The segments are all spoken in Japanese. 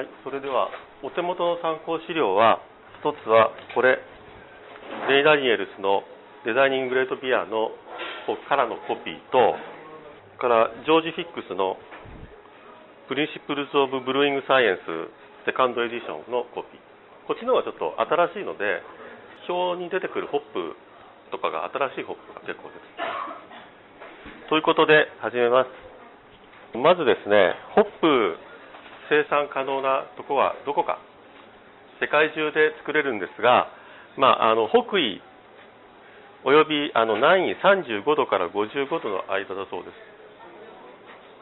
はい、それではお手元の参考資料は一つはこれレイ・ダニエルスの Designing Great Beer のからのコピーとからジョージ・フィックスの Principles of Brewing Science Second Edition のコピー。こっちの方がちょっと新しいので表に出てくるホップとかが新しいホップが結構です。ということで始めます。まずですねホップ生産可能なとこはどこか。世界中で作れるんですが、まあ、あの北緯およびあの南緯35度から55度の間だそうです。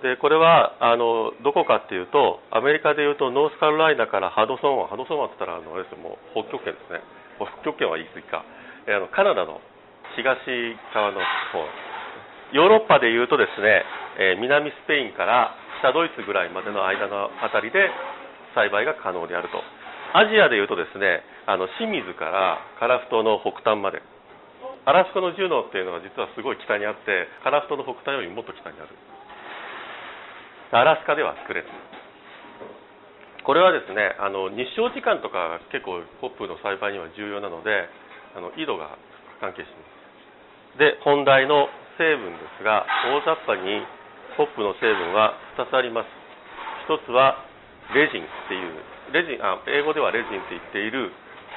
でこれはあのどこかっていうとアメリカでいうとノースカロライナからハドソン湾。ハドソン湾って言ったらあのあれですもう北極圏ですね。北極圏は言い過ぎか、えあのカナダの東側の方。ヨーロッパでいうとですね、え南スペインから北ドイツぐらいまでの間の辺りで栽培が可能であると。アジアでいうとですねあの清水からカラフトの北端まで。アラスコのジュノーっていうのは実はすごい北にあってカラフトの北端よりもっと北にある。アラスカでは作れるこれはですねあの日照時間とか結構ホップの栽培には重要なのであの緯度が関係します。で本題の成分ですが大雑把にホップの成分は2つあります。1つはレジンっていうレジンあ英語ではレジンって言っている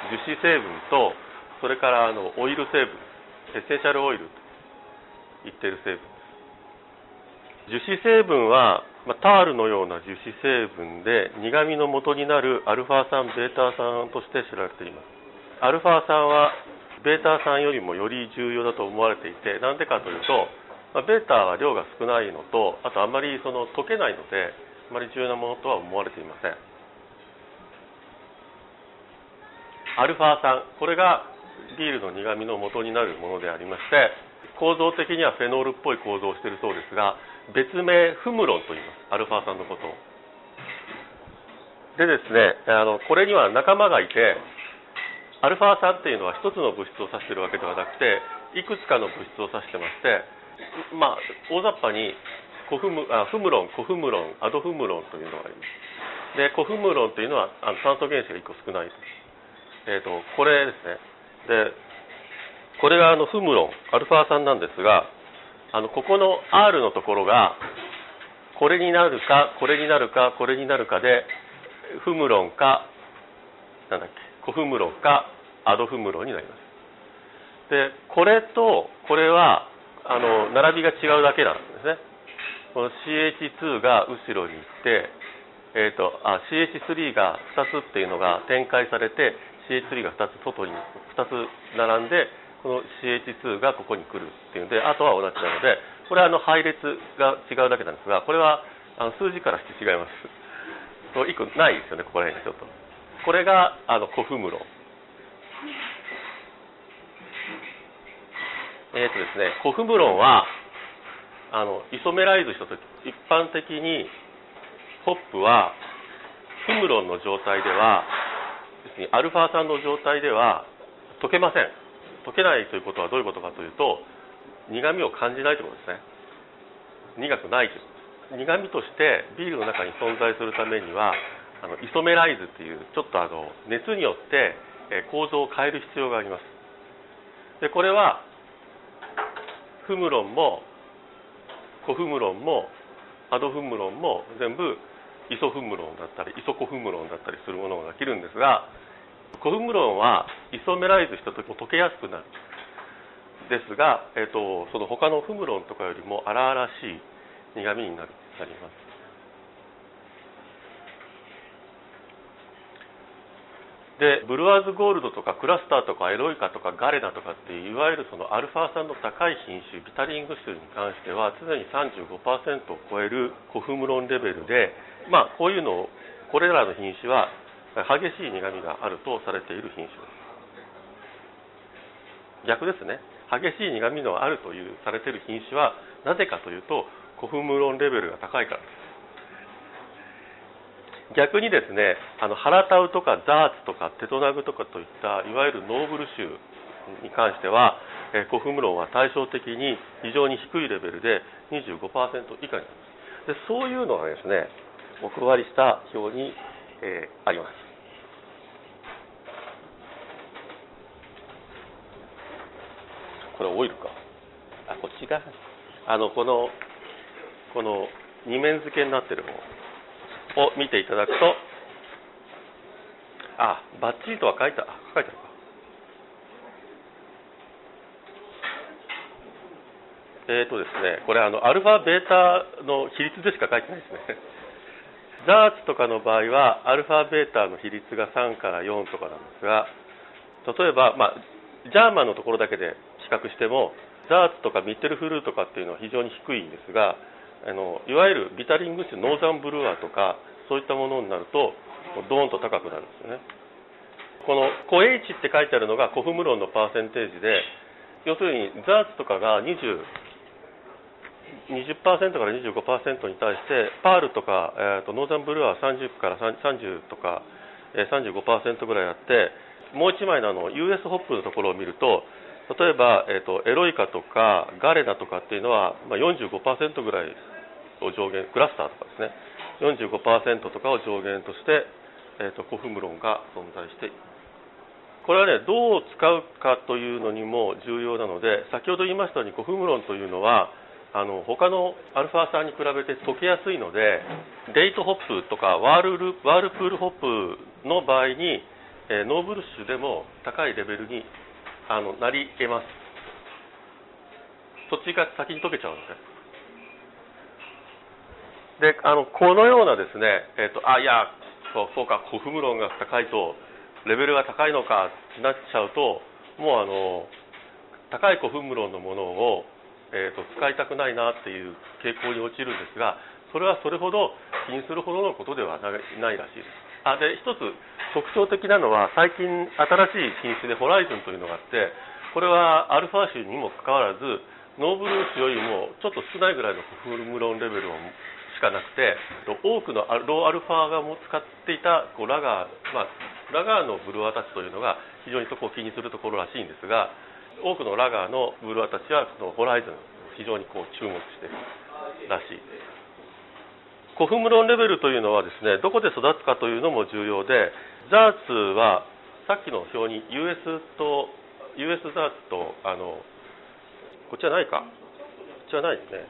樹脂成分とそれからあのオイル成分エッセンシャルオイルと言っている成分。樹脂成分は、ま、タールのような樹脂成分で苦味の元になるアルファ酸ベータ酸として知られています。アルファ酸はベータ酸よりもより重要だと思われていてなんでかというとまあ、ベータは量が少ないのとあとあんまりその溶けないのであまり重要なものとは思われていません。アルファ酸これがビールの苦味の元になるものでありまして構造的にはフェノールっぽい構造をしているそうですが別名フムロンと言いますアルファ酸のことを。でですねあのこれには仲間がいてアルファ酸っていうのは一つの物質を指しているわけではなくていくつかの物質を指してましてまあ、大雑把にコフムあフムロン、コフムロン、アドフムロンというのがあります。で、コフムロンというのはあの酸素原子が1個少ないですえーと、これですね。で、これがあのフムロン、アルファ酸なんですが、あのここの R のところが、これになるか、これになるか、これになるかで、フムロンか、なんだっけ、コフムロンか、アドフムロンになります。で、これとこれはあの並びが違うだけなんですね。この CH2 が後ろに行って、えーと、あ CH3 が2つっていうのが展開されて CH3 が2つ外に2つ並んでこの CH2 がここに来るっていうのであとは同じなのでこれはあの配列が違うだけなんですがこれはあの数字からして違います。1個ないですよねここら辺にちょっと。これがあのコフムえーとですね、コフムロンはあのイソメライズした時一般的にホップはフムロンの状態では要するにアルファ酸の状態では溶けません。溶けないということはどういうことかというと苦味を感じないということですね。苦くないという苦味としてビールの中に存在するためにはあのイソメライズっていうちょっとあの熱によって構造を変える必要があります。でこれはフムロンもコフムロンもアドフムロンも全部イソフムロンだったりイソコフムロンだったりするものができるんですがコフムロンはイソメライズした時も溶けやすくなる。ですが、えーと、その他のフムロンとかよりも荒々しい苦みになるなります。でブルワーズゴールドとかクラスターとかエロイカとかガレナとかっていわゆるそのアルファ酸の高い品種ビタリング種に関しては常に35%を超えるコフムロンレベルでまあこういうのをこれらの品種は激しい苦みがあるとされている品種です。逆ですね。激しい苦みのあるというされている品種はなぜかというとコフムロンレベルが高いからです。逆にですねあのハラタウとかザーツとかテトナグとかといったいわゆるノーブル種に関しては、えコフムロンは対照的に非常に低いレベルで25%以下になりますでそういうのがですねお配りした表にえー、あります。これオイルか。あ、こっちが、あの、この、この二面付けになってる方を見ていただくと、あ、バッチリとは書いた、書いてあるか。え、ー、とですね、これあの、アルファ、ベータの比率でしか書いてないですね。ザーツとかの場合は、アルファ、ベータの比率が3から4とかなんですが、例えば、まあ、ジャーマンのところだけで比較しても、ザーツとかミッテルフルーとかっていうのは非常に低いんですが、あのいわゆるビタリング種ノーザンブルワーとか、そういったものになると、ドーンと高くなるんですよね。このコ H って書いてあるのがコフムロンのパーセンテージで、要するにザーツとかが20 20%から25%に対して、パールとか、えーと、ノーザンブルーは30から30とか、えー、35%ぐらいあって、もう1枚のあの US ホップのところを見ると、例えば、えーと、エロイカとかガレナとかっていうのは、まあ、45%ぐらいを上限、クラスターとかですね、45%とかを上限として、えーと、コフムロンが存在している。これはね、どう使うかというのにも重要なので、先ほど言いましたように、コフムロンというのは、あの他のアルファ酸に比べて溶けやすいのでデイトホップとか whirl whirlpool hop の場合に、えー、 noble 種でも高いレベルにあのなり得ます。そっちが先に溶けちゃうのですね。であのこのようなですね、えーと、あいやそうそうかコフムロンが高いとレベルが高いのかってなっちゃうともうあの高いコフムロンのものをえーと、使いたくないなっていう傾向に陥るんですがそれはそれほど気にするほどのことではないらしいです。あで一つ特徴的なのは最近新しい品種でホライズンというのがあってこれはアルファ種にもかかわらずノーブルー種よりもちょっと少ないぐらいのフルムロンレベルしかなくて多くのローアルファがも使っていたこうラガー、まあ、ラガーのブルワーたちというのが非常にそこを気にするところらしいんですが多くのラガーのブルワーたちはそのホライズン非常にこう注目してるらしい。フムロンレベルというのはですねどこで育つかというのも重要でザーツはさっきの表に US と US ザーツとあのこっちはないか？こっちはないですね。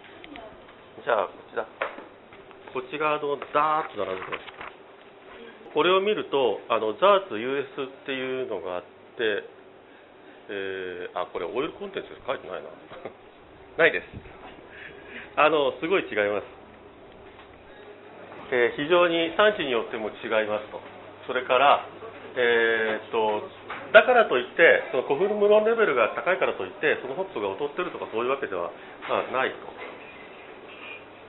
じゃあこっちだ。こっち側のダーッと並べてこれを見るとあのザーツ US っていうのがあってえー、あこれオイルコンテンツ書いてないな。ないです。あのすごい違います、えー、非常に産地によっても違いますと。それからえー、っとだからといってそのコフルムロンレベルが高いからといってそのホップが劣ってるとかそういうわけでは、まあ、ないと。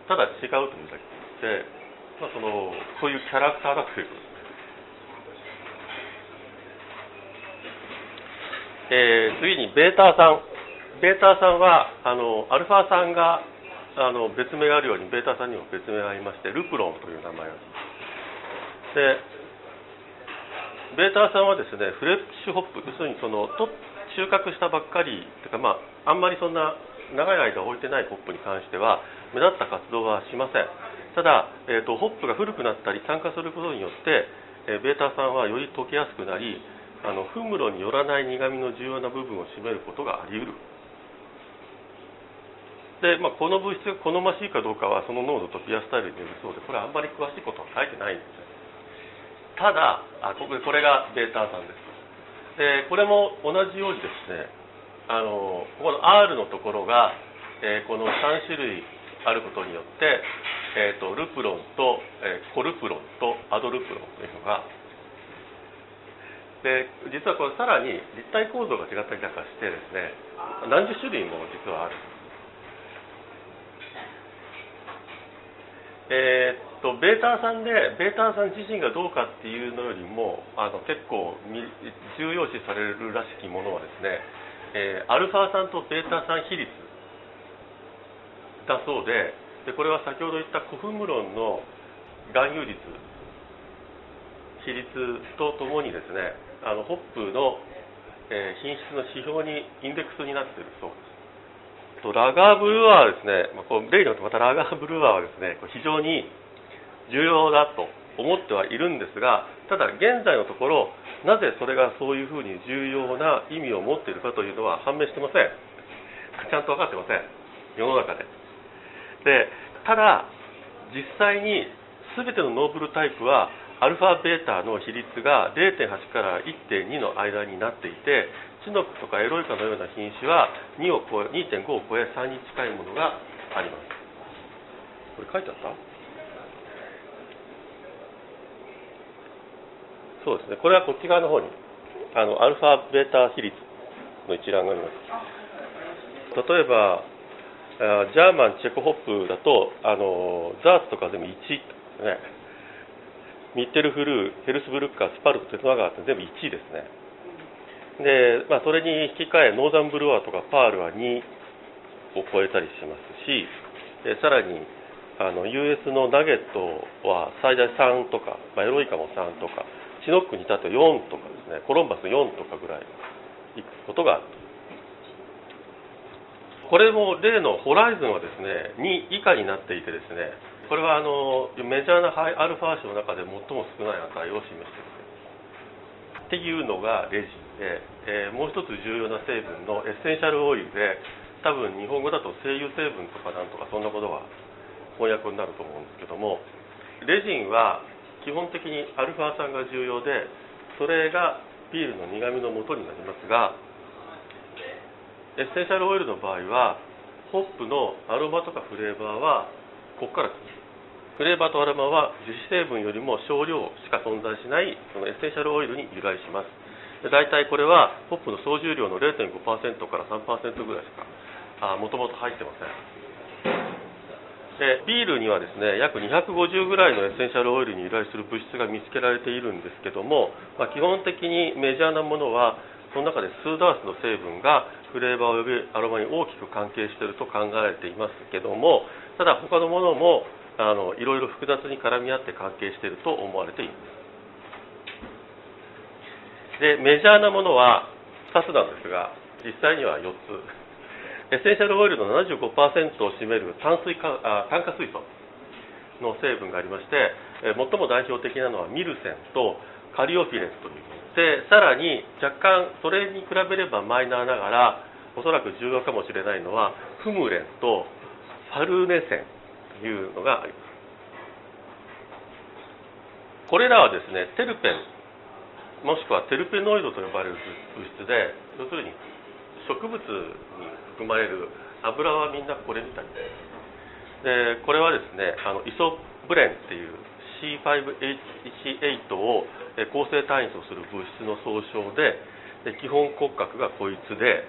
ただ違うというだけで、まあ、そのそういうキャラクターだということえー、次にベータ酸ベータ酸はあのアルファ酸があの別名があるようにベータ酸にも別名がありましてルプロンという名前がでベータ酸はですねフレッシュホップ要するにそのと収穫したばっかりというか、まあ、あんまりそんな長い間置いてないホップに関しては目立った活動はしません。ただ、えーと、ホップが古くなったり酸化することによって、えー、ベータ酸はより溶けやすくなりあのフムロによらない苦みの重要な部分を占めることがあり得る。で、まあ、この物質が好ましいかどうかはその濃度とピアスタイルによるそうでこれはあんまり詳しいことは書いてないんですただあこここれがベータ酸です。でこれも同じようにですねあのここの R のところが、えー、この3種類あることによって、えーと、ルプロンと、えー、コルプロンとアドルプロンというのがで実はこれさらに立体構造が違ったりなんかしてですね何十種類も実はあるんです。えー、っとベータ酸でベータ酸自身がどうかっていうのよりもあの結構重要視されるらしきものはですね、えー、アルファ酸とベータ酸比率だそうででこれは先ほど言ったコフムロンの含有率比率とともにですねあのホップの、えー、品質の指標にインデックスになっているそうです。とラガーブルワーはですね、まあ、こう例によってまたラガーブルワーはですね非常に重要だと思ってはいるんですがただ現在のところなぜそれがそういうふうに重要な意味を持っているかというのは判明してません。ちゃんと分かってません。世の中で。でただ実際に全てのノーブルタイプはアルファベータの比率が0.8から1.2の間になっていてチノクとかエロイカのような品種は2を超え2.5を超え3に近いものがあります。これ書いてあった？そうですね。これはこっち側の方にあのアルファベータ比率の一覧があります。例えばジャーマンチェコホップだとあのザーツとかでも1ね。ミッテルフルーヘルスブルッカースパルトテトナガーって全部1位ですね。で、まあ、それに引き換えノーザンブルワーとかパールは2を超えたりしますしでさらにあの US のナゲットは最大3とか、まあ、エロイカも3とかチノックに至って4とかですねコロンバス4とかぐらいいくことがあるこれも例のホライズンはですね2以下になっていてですねこれはあのメジャーなハイアルファ種の中で最も少ない値を示している。っていうのがレジ、えー、もう一つ重要な成分のエッセンシャルオイルで多分日本語だと精油成分とかなんとかそんなことが翻訳になると思うんですけどもレジンは基本的にアルファ酸が重要でそれがビールの苦みの元になりますがエッセンシャルオイルの場合はホップのアロマとかフレーバーはここからフレーバーとアロマは樹脂成分よりも少量しか存在しないそのエッセンシャルオイルに由来します。大体これはホップの総重量の0.5%から3%ぐらいしかもともと入ってません。でビールにはですね約250ぐらいのエッセンシャルオイルに由来する物質が見つけられているんですけども、まあ、基本的にメジャーなものはその中でスーダースの成分がフレーバーおよびアロマに大きく関係していると考えられていますけどもただ他のものもあのいろいろ複雑に絡み合って関係していると思われています。でメジャーなものは2つなんですが実際には4つ。エッセンシャルオイルの75%を占める炭水化あ炭化水素の成分がありまして最も代表的なのはミルセンとカリオフィレンというものでさらに若干それに比べればマイナーながらおそらく重要かもしれないのはフムレンとサルネセンというのがあります。これらはですねテルペンもしくはテルペノイドと呼ばれる物質で要するに植物に含まれる油はみんなこれみたいででこれはですねあのイソブレンっていう C5H8 を構成単位とする物質の総称で基本骨格がこいつで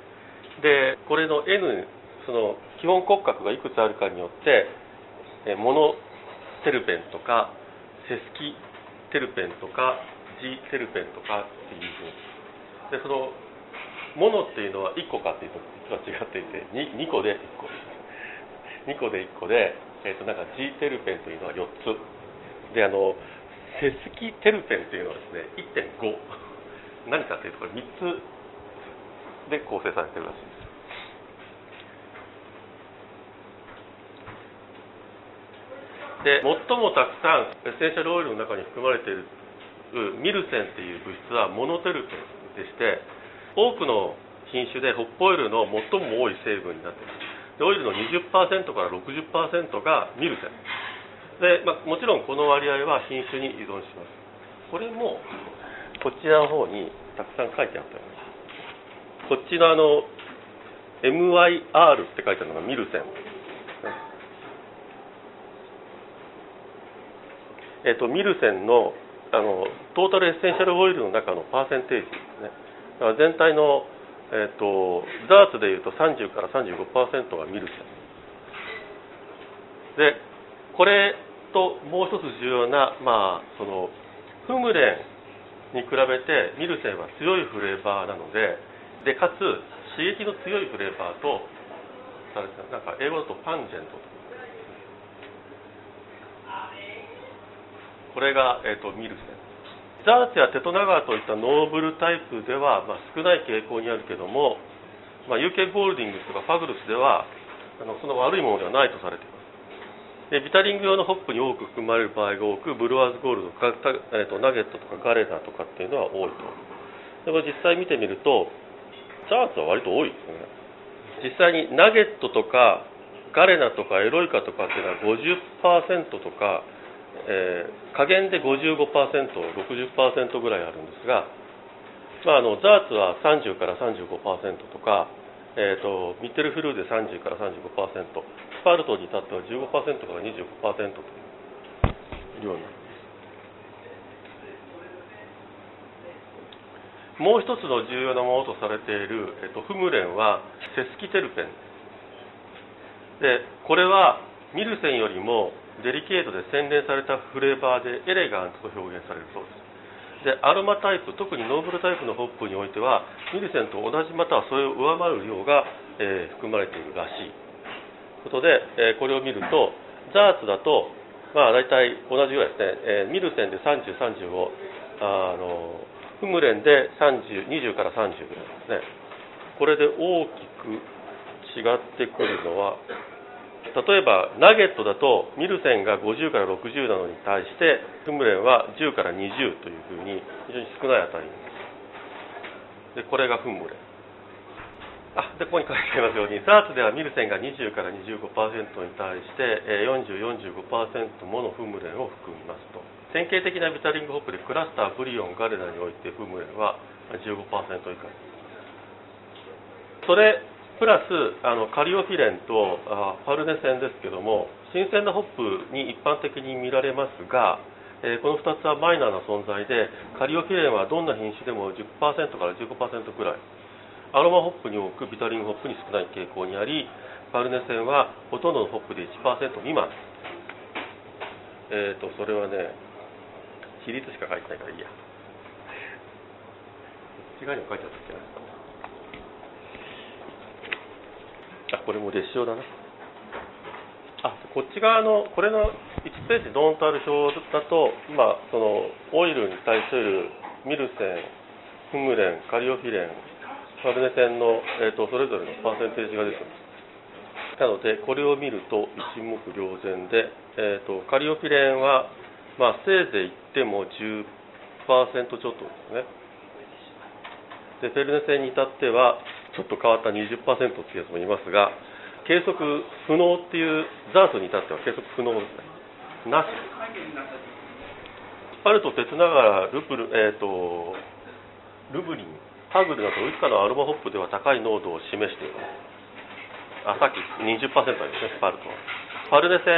でこれの N その基本骨格がいくつあるかによってモノテルペンとかセスキテルペンとか G テルペンとかっていうふうに。でそのモノっていうのは1個かっていうと実は違っていて 2, 2個で1個。2個で1個で、えー、となんか G テルペンというのは4つ。であのセスキテルペンというのはですね1.5 何かというとこれ3つで構成されてるらしいです。で最もたくさんエッセンシャルオイルの中に含まれているミルセンっていう物質はモノテルペンでして多くの品種でホップオイルの最も多い成分になっています。でオイルの20%から60%がミルセン。で、まあ、もちろんこの割合は品種に依存します。これもこちらの方にたくさん書いてあったよこっちのあの MYR って書いてあるのがミルセン。えっと、ミルセンのあのトータルエッセンシャルオイルの中のパーセンテージですね。だから全体の、えっと、ザーツでいうと30から35%がミルセでこれともう一つ重要な、まあ、そのフムレンに比べてミルセンは強いフレーバーなのででかつ刺激の強いフレーバーとなんか英語だとパンジェントとこれが、えーと、ミルセンザーツやテトナガーといったノーブルタイプでは、まあ、少ない傾向にあるけども、まあ、UK ゴールディングスとかファグルスではあのその悪いものではないとされています。でビタリング用のホップに多く含まれる場合が多くブルワーズゴールドか、えーと、ナゲットとかガレナとかっていうのは多いと。でこれ実際見てみるとチャーツは割と多いですね。実際にナゲットとかガレナとかエロイカとかっていうのは50%とか、えー、加減で 55%60% ぐらいあるんですが、まあ、あのザーツは30から35%とかえーと、ミッテルフルーで30から35%スパルトに至っては15%から25%という量にな。りますもう一つの重要なものとされている、えーと、フムレンはセスキテルペン。でこれはミルセンよりもデリケートで洗練されたフレーバーでエレガントと表現されるそうです。でアロマタイプ特にノーブルタイプのホップにおいてはミルセンと同じまたはそれを上回る量が、えー、含まれているらしい。ことで、えー、これを見るとザーツだとまあ大体同じぐらいですね、えー、ミルセンで3035あのフムレンで30 20から30ぐらいですね。これで大きく違ってくるのは例えばナゲットだとミルセンが50から60なのに対してフムレンは10から20というふうに非常に少ない値です。でこれがフムレ。ンあでここに書いてありますようにザーツではミルセンが20から25%に対して4045%ものフムレンを含みますと。典型的なビタリングホップでクラスターブリオンガレナにおいてフムレンは15%以下それプラスあのカリオフィレンとあパルネセンですけども新鮮なホップに一般的に見られますが、えー、この2つはマイナーな存在でカリオフィレンはどんな品種でも10%から15%くらい。アロマホップに多くビタリンホップに少ない傾向にありパルネセンはほとんどのホップで1%未満。えっ、ー、とそれはね比率しか書いてないからいいや。違いにも書いてあったっけな。あこれも列車だな。あこっち側のこれの1ページドーンとある表だと、まあ、そのオイルに対するミルセンフムレンカリオフィレンパルネセンの、えーと、それぞれのパーセンテージが出てます。なのでこれを見ると一目瞭然で、えーと、カリオフィレンは、まあ、せいぜい言っても10%ちょっとですね。でフェルネセンに至ってはちょっと変わった20%っていうやつもいますが計測不能っていうザートに至っては計測不能ですね。なし。スパルト鉄ながらルプル、えーと、ルブリンハグルなどいくつかのアロマホップでは高い濃度を示しています。あさっき20%ですねスパルトは。パルネセ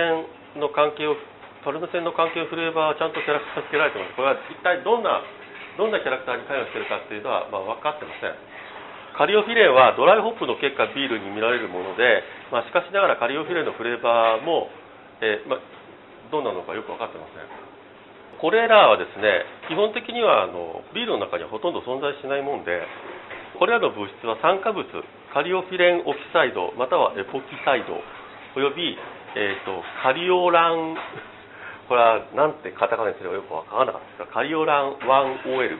ンの関係をパルネセンの関係フレーバーはちゃんとキャラクターつけられてます。これは一体どんなどんなキャラクターに関与しているかっていうのは、まあ、分かってません。カリオフィレンはドライホップの結果ビールに見られるもので、まあ、しかしながらカリオフィレンのフレーバーも、えー、まあ、どうなのかよく分かってません。これらはですね基本的にはあのビールの中にはほとんど存在しないもんでこれらの物質は酸化物カリオフィレンオキサイドまたはエポキサイドおよび、えーと、カリオランこれはなんてカタカナにすればよく分からなかったですがカリオラン 1OL っ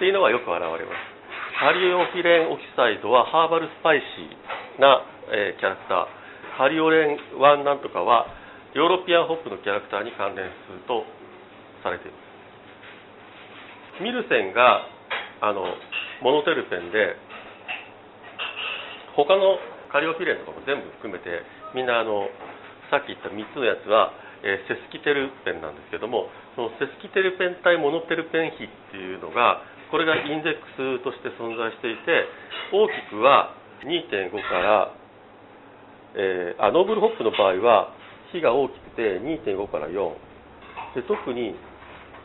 ていうのがよく現れます。 caryophyllene oxide は herbal spicy な、え、キャラクター。カリオレン1なんとかは European hop のキャラクターに関連するとされています。ミルセンがあのモノテルペンで他のカリオフィレンとかも全部含めてみんなあのさっき言った3つのやつは、えー、セスキテルペンなんですけどもそのセスキテルペン対モノテルペン比っていうのがこれがインデックスとして存在していて大きくは2.5から、えー、あ noble hop の場合は比が大きくて2.5から4で特に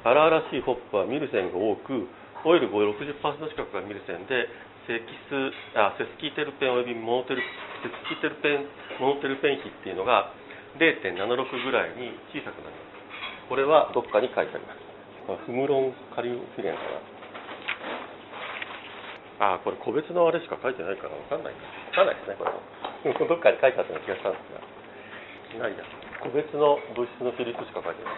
荒々しいホップはミルセンが多くオイルの60%近くがミルセンでセキスあセスキテルペンおよびモノテルセスキテルペンモノテルペン比っていうのが0.76ぐらいに小さくなります。これはどっかに書いてあります。フムロンカリオフィレンかな。ああ、これ個別のあれしか書いてないから分かんない分かんないですね、これも。どっかに書いてあったような気がしたんですが。ないや。個別の物質の比率しか書いてない。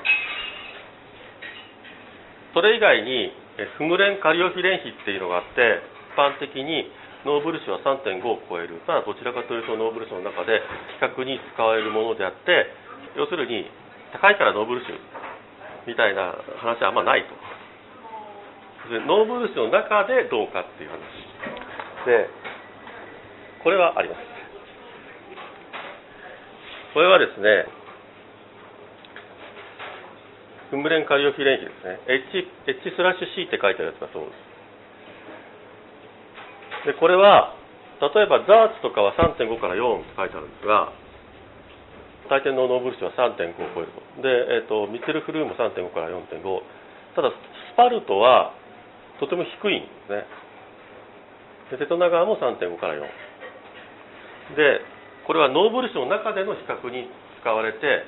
それ以外に、フムレンカリオフィレン比っていうのがあって、一般的に noble 種は3.5を超える、まあ、どちらかというと noble 種の中で比較に使われるものであって、要するに高いから noble 種みたいな話はあんまないとで noble 種の中でどうかっていう話。でこれはあります。これはですねフムレンカリオフィレン比ですね H, H スラッシュ C って書いてあるやつがそうです。でこれは例えばザーツとかは3.5から4って書いてあるんですが大抵の noble 種は3.5を超えると。で、えーと、ミッテルフリュー3.5から4.5ただスパルトはとても低いんですね。でテトナンガーも3.5から4でこれは noble 種の中での比較に使われて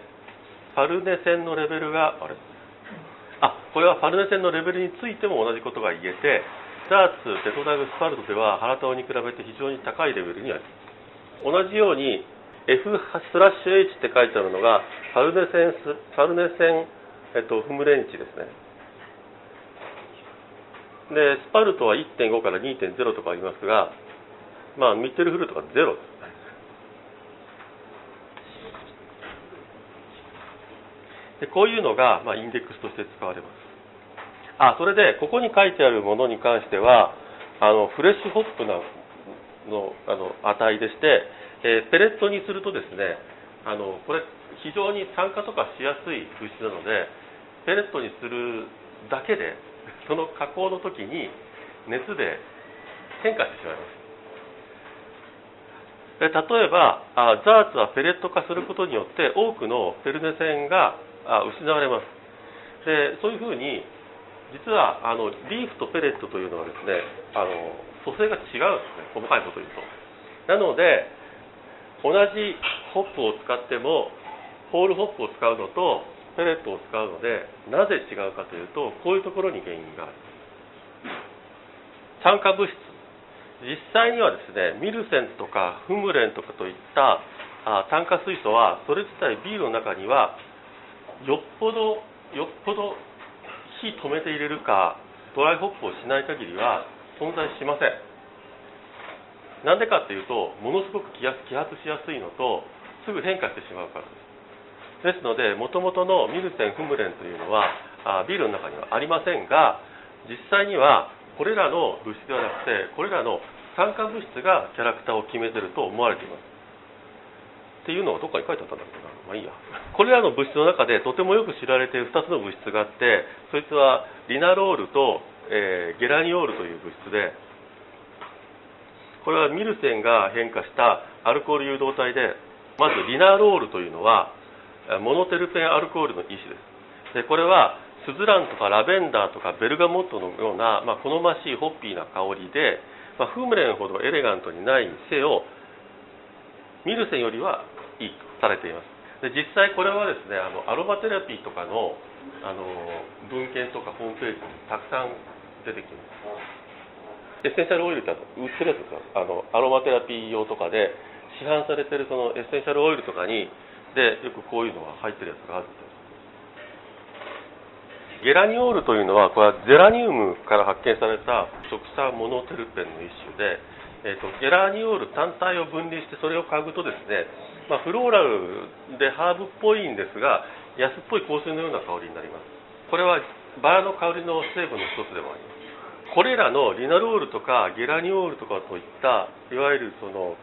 ファルネ線のレベルがあれ？あこれはファルネ線のレベルについても同じことが言えてダーツテトナグスパルトでは原タオに比べて非常に高いレベルにある。同じように F スラッシュ H って書いてあるのがファルネセンスファルネセン、えっと、フムレンチですね。でスパルトは1.5から2.0とかありますがまあミッテルフルとか0ですでこういうのが、まあ、インデックスとして使われます。あそれでここに書いてあるものに関してはあのフレッシュホップなのあの値でしてえー、ペレットにするとですねあのこれ非常に酸化とかしやすい物質なのでペレットにするだけでその加工の時に熱で変化してしまいます。例えばザーツはペレット化することによって多くのペルネ線が失われます。でそういうふうに実はあのリーフとペレットというのはですねあの組成が違うんですね。細かいこと言うと。なので同じホップを使ってもホールホップを使うのとペレットを使うのでなぜ違うかというとこういうところに原因がある。酸化物質。実際にはですねミルセンとかフムレンとかといったあ炭化水素はそれ自体ビールの中にはよっぽどよっぽど火止めて入れるかドライホップをしない限りは存在しません。なんでかっていうとものすごく揮発しやすいのとすぐ変化してしまうからです。ですのでもともとのミルセン・フムレンというのはあビールの中にはありませんが実際にはこれらの物質ではなくてこれらの酸化物質がキャラクターを決めてると思われています。っていうのをどっかに書いてあったんだろうな。まあいいや。これらの物質の中でとてもよく知られている2つの物質があってそいつはリナロールと、えー、ゲラニオールという物質でこれはミルセンが変化したアルコール誘導体でまずリナロールというのはモノテルペンアルコールの一種です。でこれはスズランとかラベンダーとかベルガモットのような、まあ、好ましいホッピーな香りで、まあ、フムレンほどエレガントにないにせよミルセンよりはいいとされています。で実際これはですねあのアロマテラピーとかのあの文献とかホームページにたくさん出てきます。エッセンシャルオイルって売ってるやつですよあのアロマテラピー用とかで市販されてるそのエッセンシャルオイルとかにでよくこういうのが入ってるやつがあるんです。ゲラニオールというのはこれはゼラニウムから発見された直酸モノテルペンの一種で、えーと、ゲラニオール単体を分離してそれを嗅ぐとですね、まあ、フローラルでハーブっぽいんですが安っぽい香水のような香りになります。これはバラの香りの成分の一つでもあります。これらのリナロールとかゲラニオールとかといったいわゆるその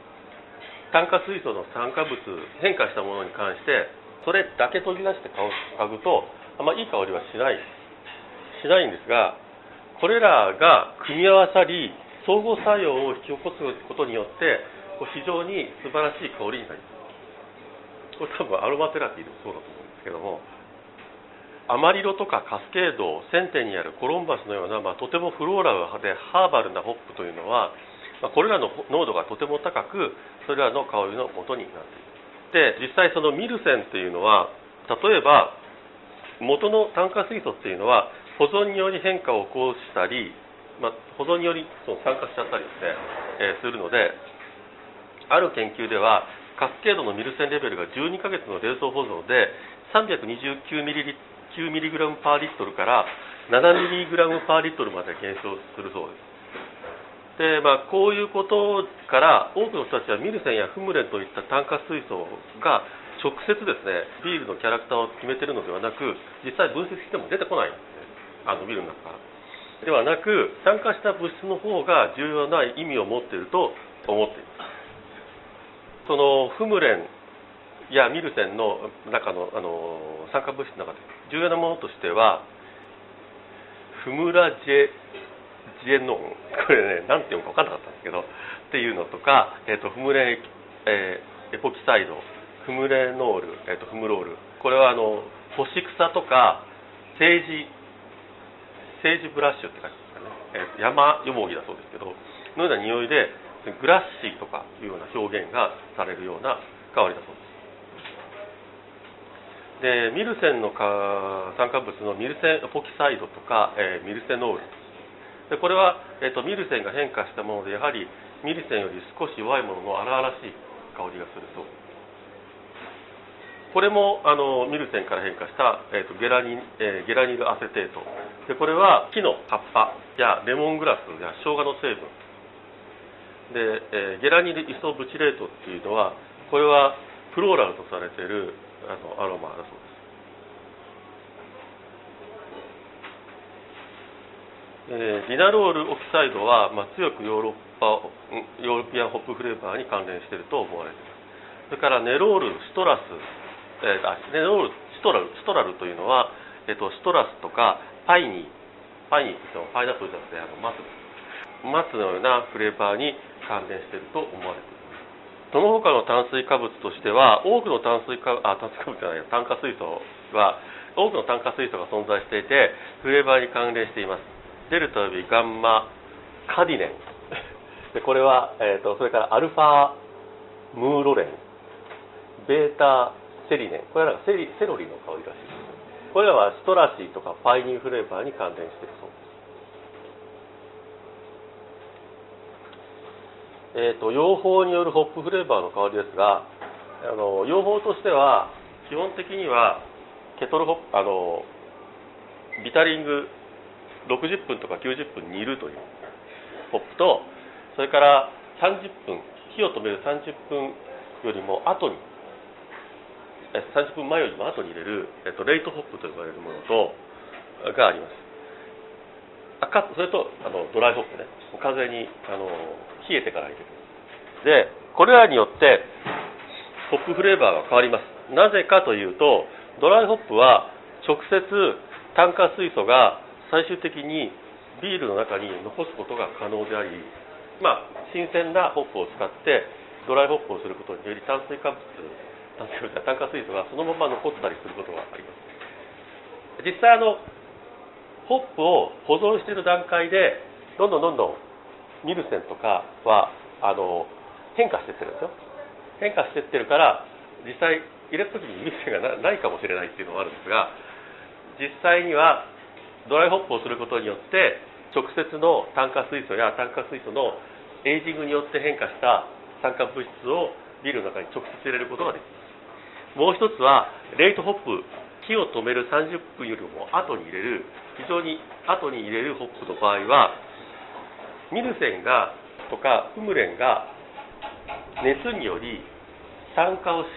炭化水素の酸化物変化したものに関してそれだけ取り出して嗅ぐとあんまいい香りはしないしないんですがこれらが組み合わさり相互作用を引き起こすことによって非常に素晴らしい香りになります。これ多分アロマテラピーでもそうだと思うんですけどもアマリロとかカスケードセンテにあるコロンバスのような、まあ、とてもフローラルでハーバルなホップというのは、まあ、これらの濃度がとても高くそれらの香りの元になっている。で実際そのミルセンっていうのは例えば元の炭化水素っていうのは保存により変化を起こしたり、まあ、保存によりその酸化しちゃったりですね、えー、するのである研究ではカスケードのミルセンレベルが12ヶ月の冷蔵保存で 329ml 9ミリグラムパーリットルから7ミリグラムパーリットルまで減少するそうです。で、まあ、こういうことから多くの人たちはミルセンやフムレンといった炭化水素が直接ですねビールのキャラクターを決めてるのではなく実際分析しても出てこないんですね。あのビールの中。からではなく酸化した物質の方が重要な意味を持っていると思っています。そのフムレンやミルセンの中のあの酸化物質の中で重要なものとしてはフムラジェこれね何て読むか分からなかったんですけどっていうのとか、えーと、フムレ、えー、エポキサイドフムレノール、えーと、フムロール。これはあの干し草とか政治政治ブラッシュって書いてますかね、えー、山よもぎだそうですけどのような匂いでグラッシーとかいうような表現がされるような香りだそうです。でミルセンの酸化物のミルセンエポキサイドとか、えー、ミルセノール。でこれは、えーと、ミルセンが変化したものでやはりミルセンより少し弱いものの荒々しい香りがするそう。これもあのミルセンから変化した、えーと、ゲラニえー、ゲラニルアセテート。でこれは木の葉っぱやレモングラスや生姜の成分。で、えー、ゲラニルイソブチレートっていうのはこれはフローラルとされているあのアロマだそうです。えー、リナロールオキサイドは、まあ、強くヨーロッパEuropean hop flavor に関連していると思われています。それからネロールシトラス、えー、あネロールシトラルシトラルというのは、えーと、シトラスとか piney piney というのはパイナップルじゃなくてあの松松のようなフレーバーに関連していると思われています。その他の炭水化物としては多くの炭水化あ炭水化物じゃない炭化水素は多くの炭化水素が存在していてフレーバーに関連しています。デルタ及びガンマカディネン。でこれは、えーと、それからアルファムーロレン。ベータセリネン。これらがセリセロリの香りらしいです。これらはストラシーとかパイニーフレーバーに関連しているそうです。えーと、養蜂によるホップフレーバーの香りですがあの養蜂としては基本的にはケトルホップあのビタリング60分とか90分煮るというポップとそれから30分火を止める30分よりも後に30分前よりも後に入れる、えっと、レイトホップと呼ばれるものとがあります。赤それとあのドライホップね。完全にあの冷えてから入れる。でこれらによってホップフレーバーが変わります。なぜかというとドライホップは直接炭化水素が最終的にビールの中に残すことが可能であり、まあ、新鮮なホップを使ってドライホップをすることにより炭水化物炭水化炭化水素がそのまま残ったりすることがあります。実際あのホップを保存している段階でどんどんどんどんミルセンとかはあの変化してってるんですよ。変化してってるから実際入れた時にミルセンがないかもしれないっていうのもあるんですが実際にはドライホップをすることによって直接の炭化水素や炭化水素のエイジングによって変化した酸化物質をビールの中に直接入れることができます。もう一つはレイトホップ火を止める30分よりも後に入れる非常に後に入れるホップの場合はミルセンがとかフムレンが熱により酸化をし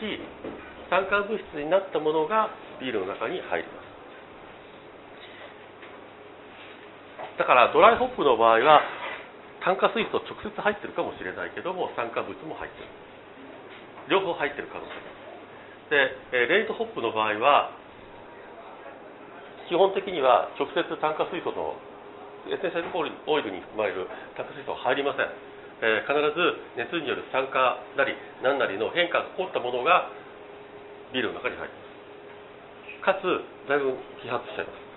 酸化物質になったものがビールの中に入ります。だからドライホップの場合は炭化水素直接入ってるかもしれないけども酸化物も入ってる。両方入ってる可能性でレイトホップの場合は基本的には直接炭化水素のエッセンシャルオイルに含まれる炭化水素は入りません、えー、必ず熱による酸化なり何なりの変化が起こったものがビールの中に入ってます。かつだいぶ揮発しちゃいます。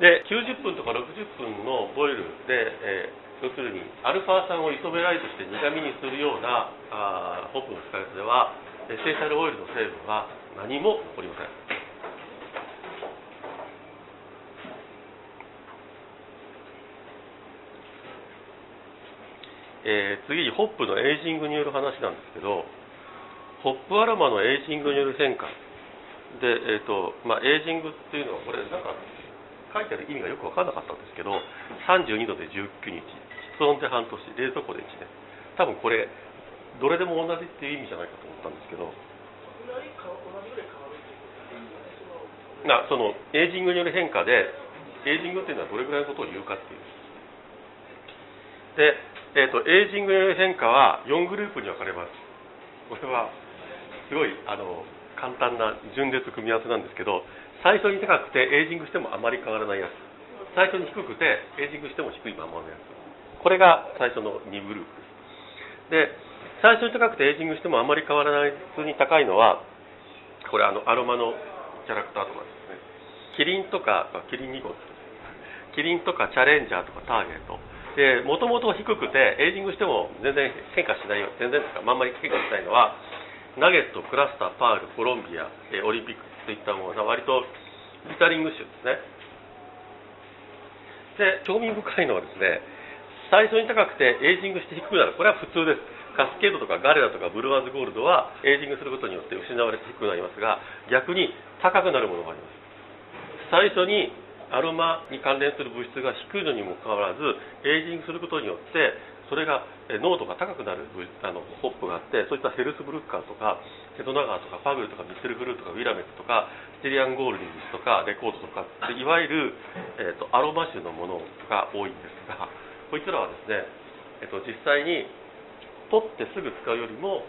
で90分とか60分のボイルで、えー、要するにアルファ酸をイソメライトして苦味にするようなあホップの使い方ではエッセンシャルオイルの成分は何も残りません。えー、次にホップのエイジングによる話なんですけど hop aroma のエイジングによる変化。で、えーとまあ、エイジングっていうのはこれなんか書いてある意味がよく分からなかったんですけど32度で19日室温で半年冷蔵庫で1年多分これどれでも同じっていう意味じゃないかと思ったんですけど。なそのエイジングによる変化でエイジングっていうのはどれぐらいのことを言うかっていう。で、えーと、エイジングによる変化は4グループに分かれます。これはすごいあの簡単な順列組み合わせなんですけど最初に高くてエイジングしてもあまり変わらないやつ。最初に低くてエイジングしても低いままのやつ。これが最初の2グループ。ですで最初に高くてエイジングしてもあまり変わらない普通に高いのはこれあのアロマのキャラクターとかですね。キリンとかキリン2号キリンとかチャレンジャーとかターゲット。でもともと低くてエイジングしても全然変化しないよ。全然ですか？あんまり変化しないのはナゲットクラスターパールコロンビアオリンピック。といったもの割とbittering 種ですね。で興味深いのはですね最初に高くてエイジングして低くなる。これは普通です。カスケードとかガレナとかブルワーズゴールドはエイジングすることによって失われて低くなりますが逆に高くなるものがあります。最初にアロマに関連する物質が低いのにもかかわらずエイジングすることによってそれが濃度が高くなるあのホップがあってそういったヘルスブルッカーとかヘドナガーとかパグルとかミッセルブルーとかウィラメットとかステリアンゴールディングスとかレコードとかいわゆる、えーと、アロマ種のものが多いんですがこいつらはですね、えーと、実際に取ってすぐ使うよりも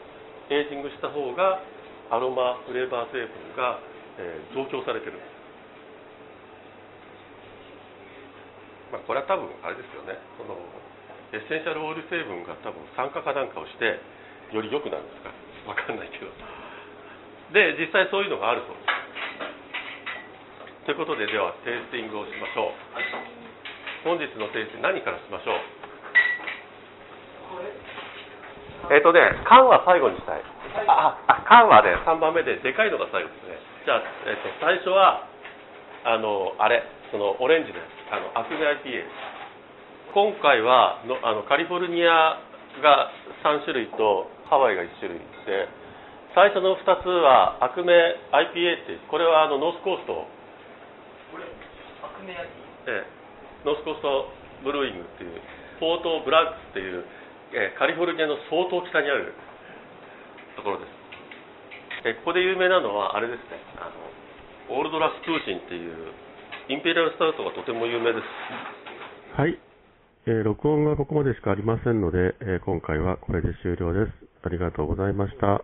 エイジングした方がアロマフレーバー成分が、えー、増強されてる。まあ、これは多分あれですよね。そのエッセンシャルオイル成分が多分酸化かなんかをしてより良くなるんですか？分かんないけど。で実際そういうのがあるそうですということでではテイスティングをしましょう。本日のテイスティング何からしましょう？えっ、ー、とね缶は最後にしたい。ああ缶はね3番目ででかいのが最後ですね。じゃあ、えーと、最初はあのあれそのオレンジのやつ。あのアクネ IPA 今回はのあのカリフォルニアが3種類とハワイが1種類で最初の2つはアクメ IPA ってこれはあのノースコースト。これアクメ IPA? ええ、ノースコーストブルーイングっていうフォートブラックスっていう、えカリフォルニアの相当北にあるところです。えここで有名なのはあれですね。あのオールドラスプーチンっていうインペリアルスタウトがとても有名です。はいえー、録音がここまでしかありませんので、えー、今回はこれで終了です。ありがとうございました。